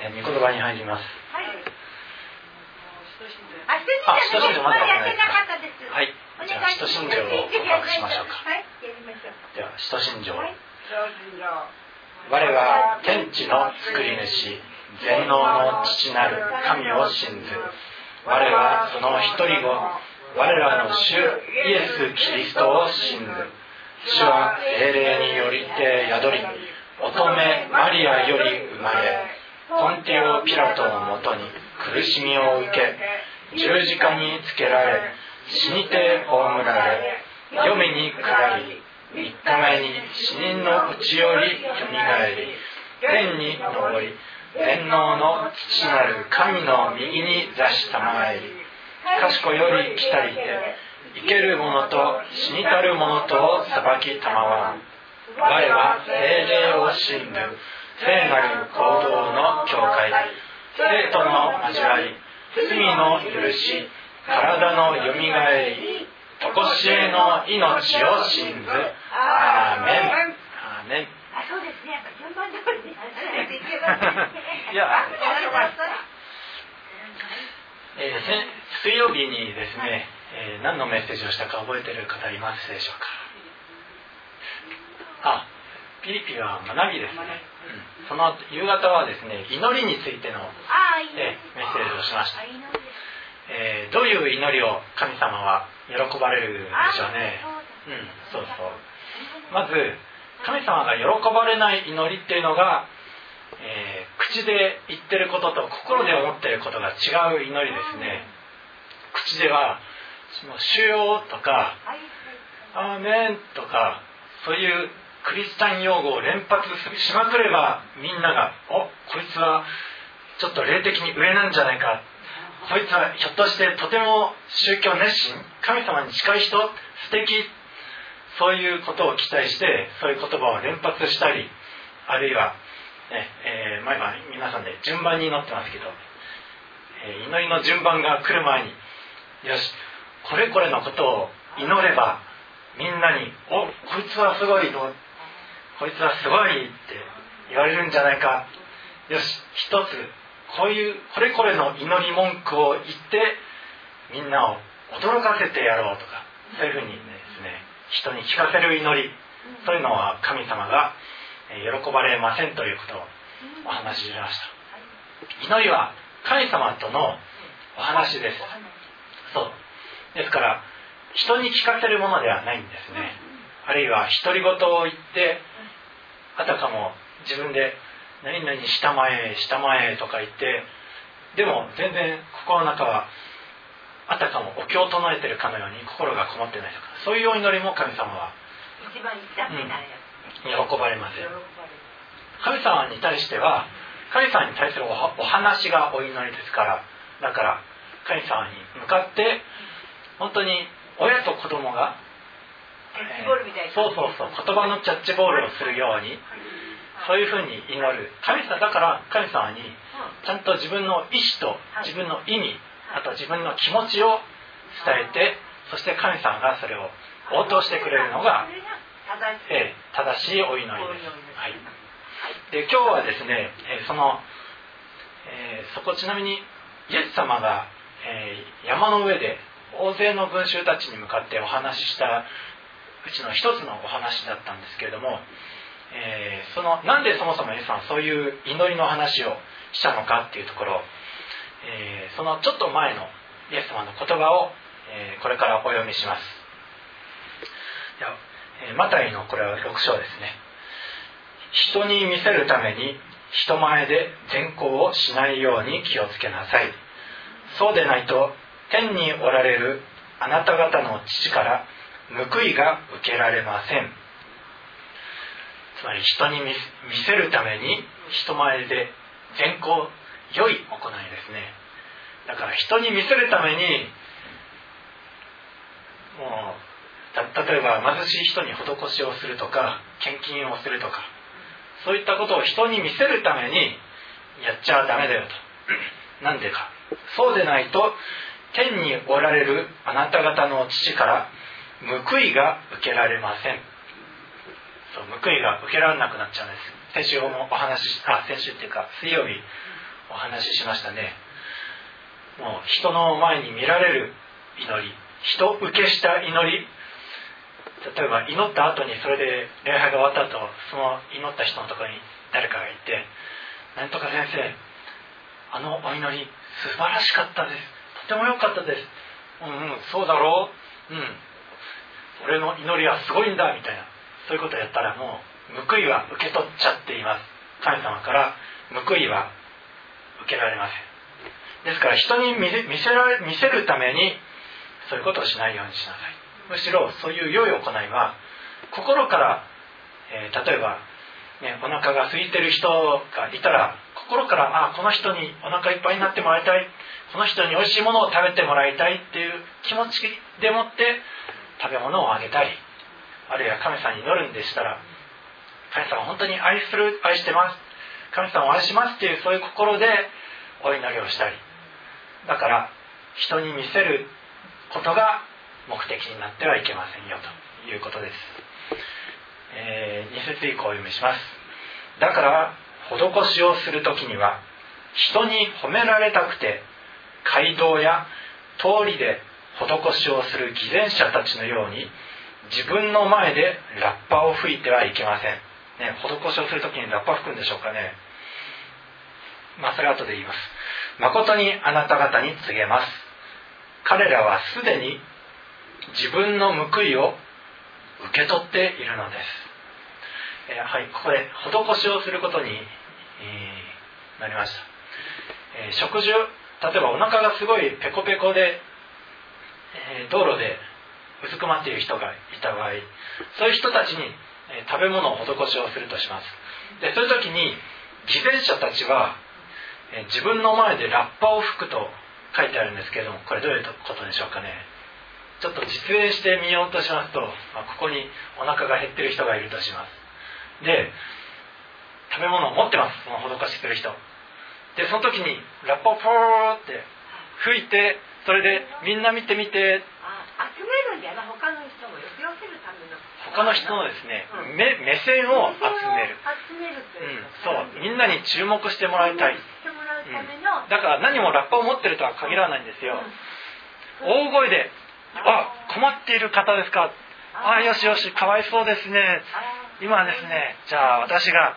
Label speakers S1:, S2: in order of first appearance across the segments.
S1: えー、御言葉に入ります。
S2: はい。
S3: あ、
S2: あ、
S3: 人信条
S1: まだ
S3: やってなかったです。
S1: はい。じゃあ、使徒信条を告白しましょうか。
S3: はい、やりましょう。
S1: では、使徒信条。
S3: はい
S1: 我は天地の作り主、全能の父なる神を信ず。我はその一人子、我らの主イエス・キリストを信ず。主は精霊によりて宿り、乙女マリアより生まれ、ポンティオ・ピラトのもとに苦しみを受け、十字架につけられ、死にて葬られ、黄泉に下り、3日目に死人のうちよりよみがえり天に昇り天皇の父なる神の右に座したまえり賢より来たりて生ける者と死にたる者とを裁きたまわん。我は精霊を信ず聖なる行動の教会生徒の交わり罪の許し体のよみがえりとこしえの命を信ず。アーメン。アーメン。
S3: あ、そうですね。順番通りに。い
S1: や えー先水曜日にですね、えー何のメッセージをしたか覚えてる方いますでしょうか？あピリピは学びですね、うん、その夕方はですね祈りについての、えーメッセージをしました。えーどういう祈りを神様は喜ばれるでしょうね。
S3: あ
S1: うんそうそう。まず神様が喜ばれない祈りっていうのが、えー口で言ってることと心で思ってることが違う祈りですね。口では「その主よ」とか
S3: はい。
S1: 「アーメン」とかそういうクリスチャン用語を連発しまくればみんなが「おこいつはちょっと霊的に上なんじゃないか」こいつはひょっとしてとても宗教熱心。神様に近い人。素敵。そういうことを期待してそういう言葉を連発したりあるいは、ねえーまあ、今皆さんで順番に祈ってますけど、えー祈りの順番が来る前によしこれこれのことを祈ればみんなに「おこいつはすごいぞこいつはすごい」って言われるんじゃないか。よし一つこういうこれこれの祈り文句を言ってみんなを驚かせてやろうとかそういうふうにですね人に聞かせる祈りそういうのは神様が喜ばれませんということをお話ししました。祈りは神様とのお話です。そう。ですから人に聞かせるものではないんですね。あるいは独り言を言ってあたかも自分で「何々したまえしたまえ」とか言ってでも全然心の中はあたかもお経を唱えてるかのように心がこもってないとかそういうお祈りも神様は
S3: 一番痛ってないや
S1: 喜ばれません
S3: つ。
S1: 神様に対しては神様に対するお話がお祈りですからだから神様に向かって本当に親と子供がそうそうそう。言葉のキャッチボールをするように。そういうふうに祈る。神様だから神様にちゃんと自分の意志と自分の意味あと自分の気持ちを伝えてそして神様がそれを応答してくれるのが。ええ正しいお祈りです、はい、で今日はですね、えーその、えーそこちなみにイエス様が、えー山の上で大勢の群衆たちに向かってお話ししたうちの一つのお話だったんですけれども、えーそのなんでそもそもイエス様そういう祈りの話をしたのかっていうところ、えーそのちょっと前のイエス様の言葉を、えーこれからお読みします。ではえーマタイのこれは6章ですね。人に見せるために人前で善行をしないように気をつけなさい。そうでないと天におられるあなた方の父から報いが受けられません。つまり人に見せるために人前で善行良い行いですね。だから人に見せるためにもう例えば貧しい人に施しをするとか献金をするとかそういったことを人に見せるためにやっちゃダメだよと。なんでか。そうでないと天におられるあなた方の父から報いが受けられません。そう報いが受けられなくなっちゃうんです。先週もお話しあ先週っていうか水曜日お話ししましたね。もう人の前に見られる祈り人受けした祈り。例えば祈った後にそれで礼拝が終わった後その祈った人のところに誰かがいて「なんとか先生あのお祈り素晴らしかったです。とても良かったです。うんうんそうだろう。うん。俺の祈りはすごいんだみたいな。そういうことをやったらもう報いは受け取っちゃっています。神様から報いは受けられません。ですから人に見せ見せられ見せるためにそういうことをしないようにしなさい。むしろそういう良い行いは心から、えー例えば、ね、お腹が空いてる人がいたら心からあこの人にお腹いっぱいになってもらいたい。この人に美味しいものを食べてもらいたいっていう気持ちでもって食べ物をあげたりあるいは神様に祈るんでしたら神様本当に愛する愛してます。神様を愛しますっていうそういう心でお祈りをしたり。だから人に見せることが目的になってはいけませんよと。いうことです、え2節以降お読みします。だから施しをする時には人に褒められたくて街道や通りで施しをする偽善者たちのように自分の前でラッパを吹いてはいけません、ね、施しをする時にラッパ吹くんでしょうかね。まあそれは後で言います。誠にあなた方に告げます。彼らはすでに自分の報いを受け取っているのです、えーはいここで施しをすることに、えーなりました、えー食事例えばお腹がすごいペコペコで、え道路でうずくまっている人がいた場合そういう人たちに、え食べ物を施しをするとします。でそういう時に偽善者たちは、え自分の前でラッパを吹くと書いてあるんですけれどもこれどういうことでしょうかね。ちょっと実演してみようとしますと、まあここにお腹が減ってる人がいるとします。で食べ物を持ってます。その施しする人。でその時にラッパをポーって吹いてそれでみんな見てみて。
S3: あ集めるんだよな他の人も呼び寄せるための。
S1: 他の人のですね
S3: うん。
S1: 目目線を集める、
S3: 集めると
S1: う、
S3: いうん
S1: そう。みんなに注目してもらいたい。だから何もラッパを持ってるとは限らないんですよ。
S3: うん。
S1: 大声で「あ困っている方ですか。あ。よしよしかわいそうですね。今ですねじゃあ私が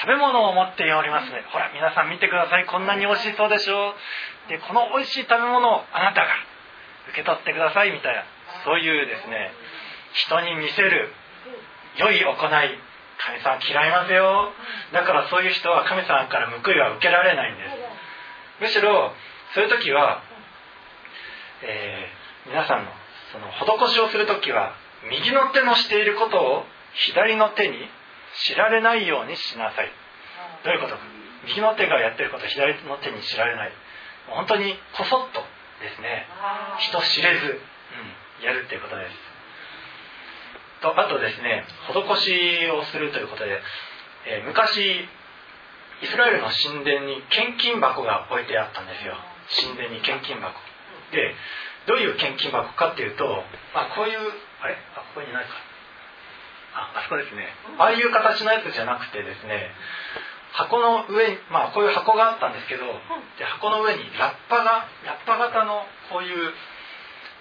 S1: 食べ物を持っておりますねほら皆さん見てください。こんなに美味しそうでしょ。うでこの美味しい食べ物をあなたが受け取ってくださいみたいなそういうですね人に見せる良い行い神様嫌いますよ。だからそういう人は神様から報いは受けられないんです。むしろそういう時は、えー皆さんのその施しをする時は右の手のしていることを左の手に知られないようにしなさい。どういうことか。右の手がやってることを左の手に知られない。本当にこそっとですね人知れず、うん、やるっていうことです。とあとですね施しをするということで、えー昔イスラエルの神殿に献金箱が置いてあったんですよ。神殿に献金箱。でどういう献金箱かっていうとあこういうあれ？あここにないか。ああそこですね。ああいう形のやつじゃなくてですね箱の上にまあこういう箱があったんですけどで箱の上にラッパがラッパ型のこういう、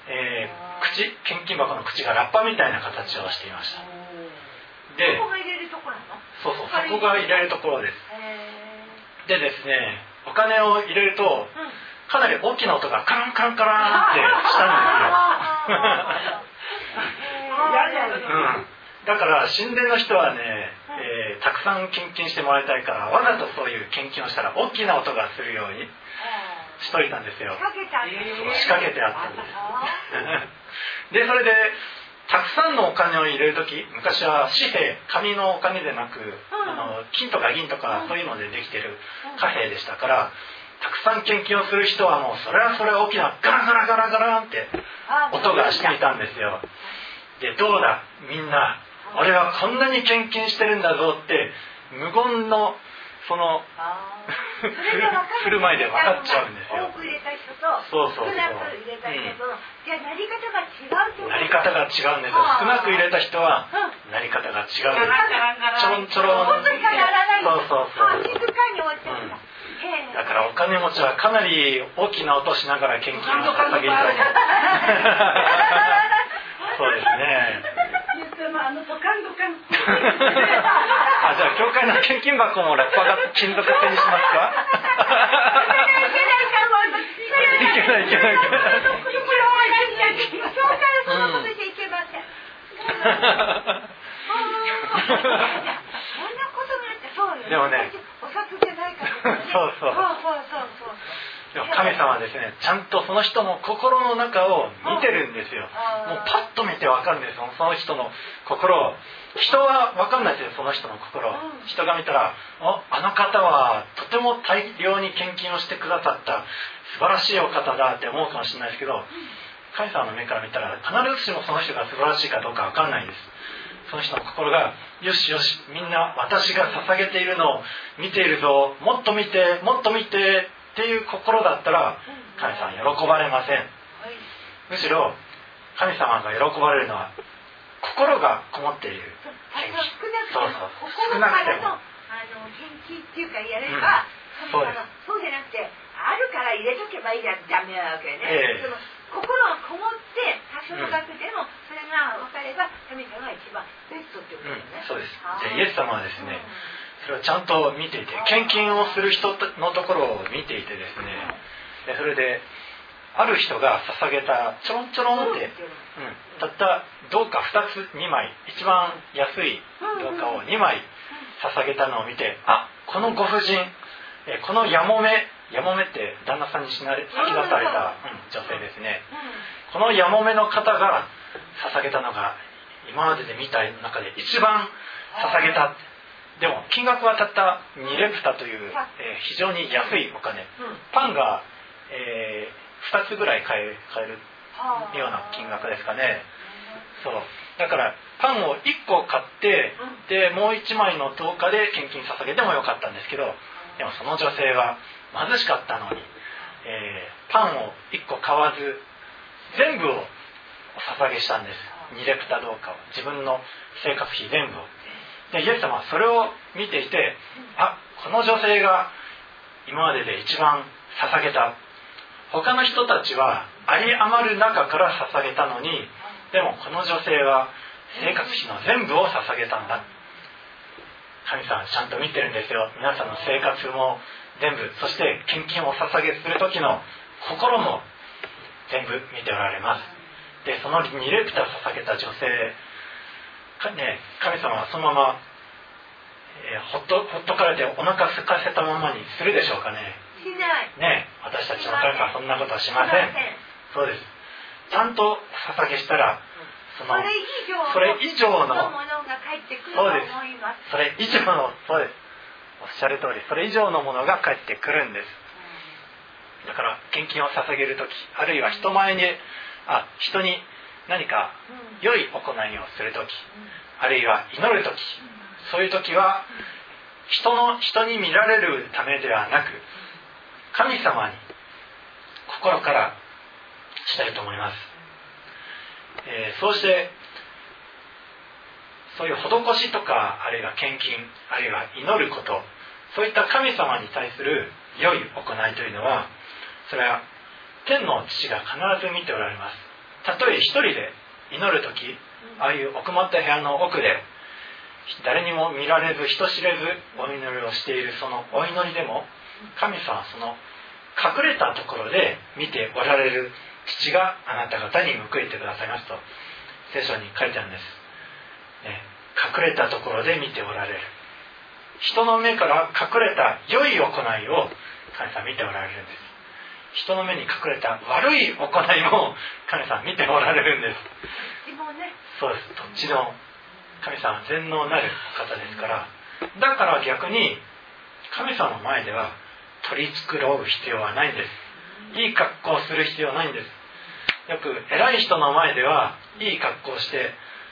S1: えー口献金箱の口がラッパみたいな形をしていました。で
S3: ここが入れるところなの？
S1: そうそう箱が入れるところです。
S3: へ
S1: でですねお金を入れると
S3: ーうん。
S1: かなり大きな音がカランカランカランってしたんですよ。うん、だから神殿の人はね、えーたくさん献金してもらいたいからわざとそういう献金をしたら大きな音がするようにしといたんですよ。
S3: 仕掛けてあ
S1: ったんです。でそれでたくさんのお金を入れる時昔は紙幣紙のお金でなく、あの金とか銀とかそういうのでできてる貨幣でしたからたくさん献金をする人はもうそれはそれは大きなガラガラガラガランって音がしていたんですよ。でどうだ？みんな俺はこんなに献金してるんだぞって無言のその振る舞いで分かっちゃうんですよ。
S3: 多く入れた人と
S1: そうそうそう。
S3: 少なく入れた人と。の、じゃあなり方が違うってこと
S1: なり方が違うんですよ。少なく入れた人は
S3: うん。
S1: なり方が違うんですちょろんちょろん。
S3: 本当に変わらない。
S1: そうそうそう。
S3: あ静かに置いてるんだ、へえ
S1: だからお金持ちはかなり大きな音しながら献金を捧げる そうですね
S3: あのドカンドカン。
S1: あじゃあ教会の献金箱もラッパが金属製にしますか？いけないいけないいけない
S3: 教会はそんなことしちゃいけませ んそんなことがあってそうよ。
S1: でもね。
S3: お札じゃないからね。
S1: そう。そう
S3: そうそう
S1: 神様はですね。ちゃんとその人の心の中を見てるんですよ。もうパッと見てわかるんですよ。その人の心を。人はわかんないですよその人の心人が見たらおあの方はとても大量に献金をしてくださった素晴らしいお方だって思うかもしれないですけど神様の目から見たら必ずしもその人が素晴らしいかどうかわかんないです。その人の心がよしよしみんな私が捧げているのを見ているぞ。もっと見てもっと見てっていう心だったら神様は喜ばれません。むしろ神様が喜ばれるのは心がこもっている。
S3: 少なくても
S1: そうそう
S3: 心からのあの献金っていうかやれば、
S1: うん。
S3: 神様がそうじゃなくてあるから入れとけばいいじゃダメなわけね、
S1: ええ。
S3: その心がこもって多少の額でもそれが分かれば神様が一番ベストってこと
S1: うん
S3: だよね、
S1: そうです。
S3: あー
S1: でイエス様はですねそれをちゃんと見ていて献金をする人のところを見ていてですね。でそれである人が捧げたちょろんちょろんって、うん、たった銅貨2つ2枚一番安い銅貨を2枚捧げたのを見てあこのご婦人えこのやもめやもめって旦那さんにしなれ先立たれた、うん、女性ですね。このやもめの方が捧げたのが今までで見た中で一番捧げたでも金額はたった2レプタという、えー非常に安いお金。パンが、え2つぐらい買え買えるような金額ですかね。そう。だからパンを1個買ってでもう1枚の10日で献金捧げてもよかったんですけどでもその女性は貧しかったのに、えーパンを1個買わず全部をお捧げしたんです。2レプタどうかを。自分の生活費全部をでイエス様はそれを見ていてあこの女性が今までで一番捧げた。他の人たちは有り余る中から捧げたのにでもこの女性は生活費の全部を捧げたんだ。神様はちゃんと見てるんですよ。皆さんの生活も全部そして献金を捧げする時の心も全部見ておられます。でその2レプタ捧げた女性ね神様はそのまま、えーほっとほっとかれてお腹空かせたままにするでしょうかね。
S3: しない。
S1: ね私たちの神様はそんなことはしません。そうです。ちゃんと捧げしたらその
S3: それ以上
S1: の
S3: のものが返ってくると思います。
S1: それ以上のそうです。おっしゃる通りそれ以上のものが返ってくるんです。だから献金を捧げる時あるいは人前にあ人に何か良い行いをする時あるいは祈る時そういう時は人の人に見られるためではなく神様に心からしたいと思います、えーそうしてそういう施しとかあるいは献金あるいは祈ることそういった神様に対する良い行いというのはそれは天の父が必ず見ておられますたとえ一人で祈る時ああいう奥まった部屋の奥で誰にも見られず人知れずお祈りをしているそのお祈りでも神様はその隠れたところで見ておられる父があなた方に報いてくださいますと聖書に書いてあるんです、ね、隠れたところで見ておられる。人の目から隠れた良い行いを神様見ておられるんです人の目に隠れた悪い行いも神様見ておられるんです。そうです。どっちの神様は全能なる方ですから。だから逆に神様の前では取り繕う必要はないんです。いい格好をする必要はないんです。よく偉い人の前ではいい格好をして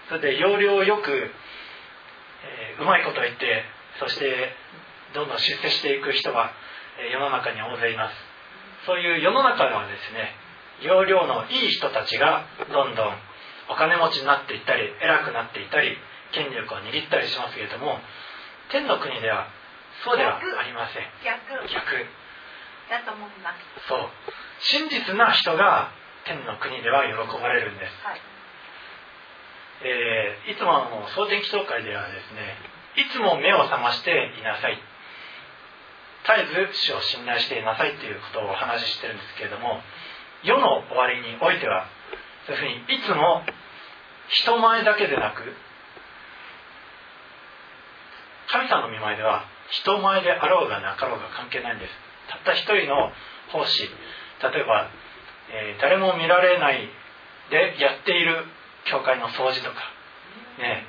S1: それで要領よく、えーうまいこと言ってそしてどんどん出世していく人が、えー世の中に大勢いますそういう世の中ではですね要領のいい人たちがどんどんお金持ちになっていったり偉くなっていったり権力を握ったりしますけれども天の国ではそうではありません。
S3: 逆。
S1: 逆。
S3: だと思います。
S1: そう。真実な人が天の国では喜ばれるんです、
S3: はい。
S1: えーいつもの総天祈祷会ではですねいつも目を覚ましていなさい絶えず主を信頼していなさいということをお話ししてるんですけれども世の終わりにおいてはそういうふうにいつも人前だけでなく神様の見前では人前であろうがなかろうが関係ないんです。たった一人の奉仕。例えば、えー誰も見られないでやっている教会の掃除とか。ね。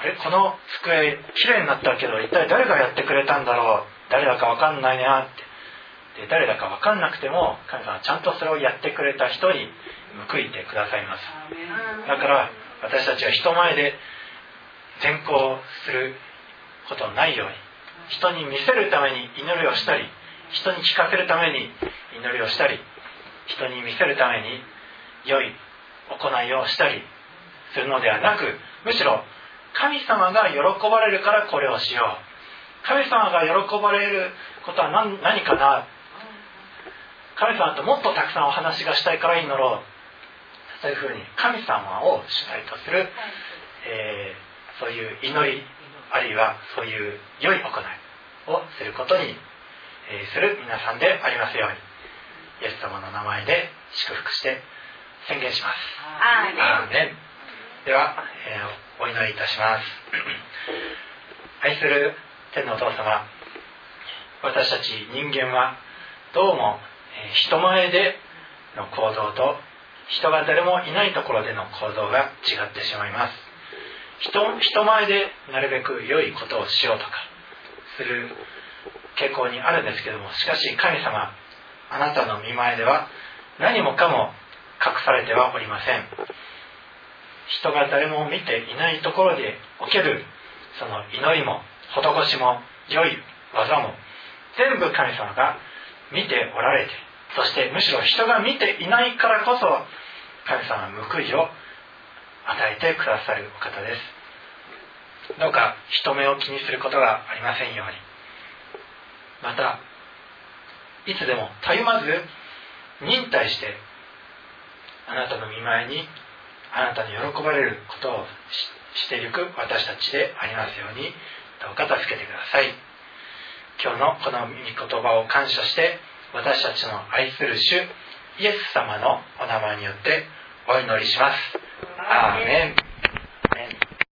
S1: あれ？この机きれいになったけど一体誰がやってくれたんだろう？誰だか分かんないなって。で誰だか分かんなくても神様はちゃんとそれをやってくれた人に報いてくださいます。だから私たちは人前で善行することのないように人に見せるために祈りをしたり人に聞かせるために祈りをしたり人に見せるために良い行いをしたりするのではなくむしろ神様が喜ばれるからこれをしよう神様が喜ばれることは何何かな？神様ともっとたくさんお話がしたいから祈ろう。そういうふうに神様を主体とする、えーそういう祈りあるいはそういう良い行いをすることに、えーする皆さんでありますように。イエス様の名前で祝福して宣言します。
S3: アーメン。
S1: では、えーお祈りいたします。愛する天のお父様私たち人間はどうも、人前での行動と人が誰もいないところでの行動が違ってしまいます。人人前でなるべく良いことをしようとかする傾向にあるんですけどもしかし神様あなたの見前では何もかも隠されてはおりません。人が誰も見ていないところでおけるその祈りも施しも良い技も全部神様が見ておられてそしてむしろ人が見ていないからこそ神様は報いを与えてくださるお方です。どうか人目を気にすることがありませんように。またいつでもたゆまず忍耐してあなたの見舞いにあなたに喜ばれることをししていく私たちでありますようにどうか助けてください。今日のこの御言葉を感謝して私たちの愛する主イエス様のお名前によってお祈りします。アーメン。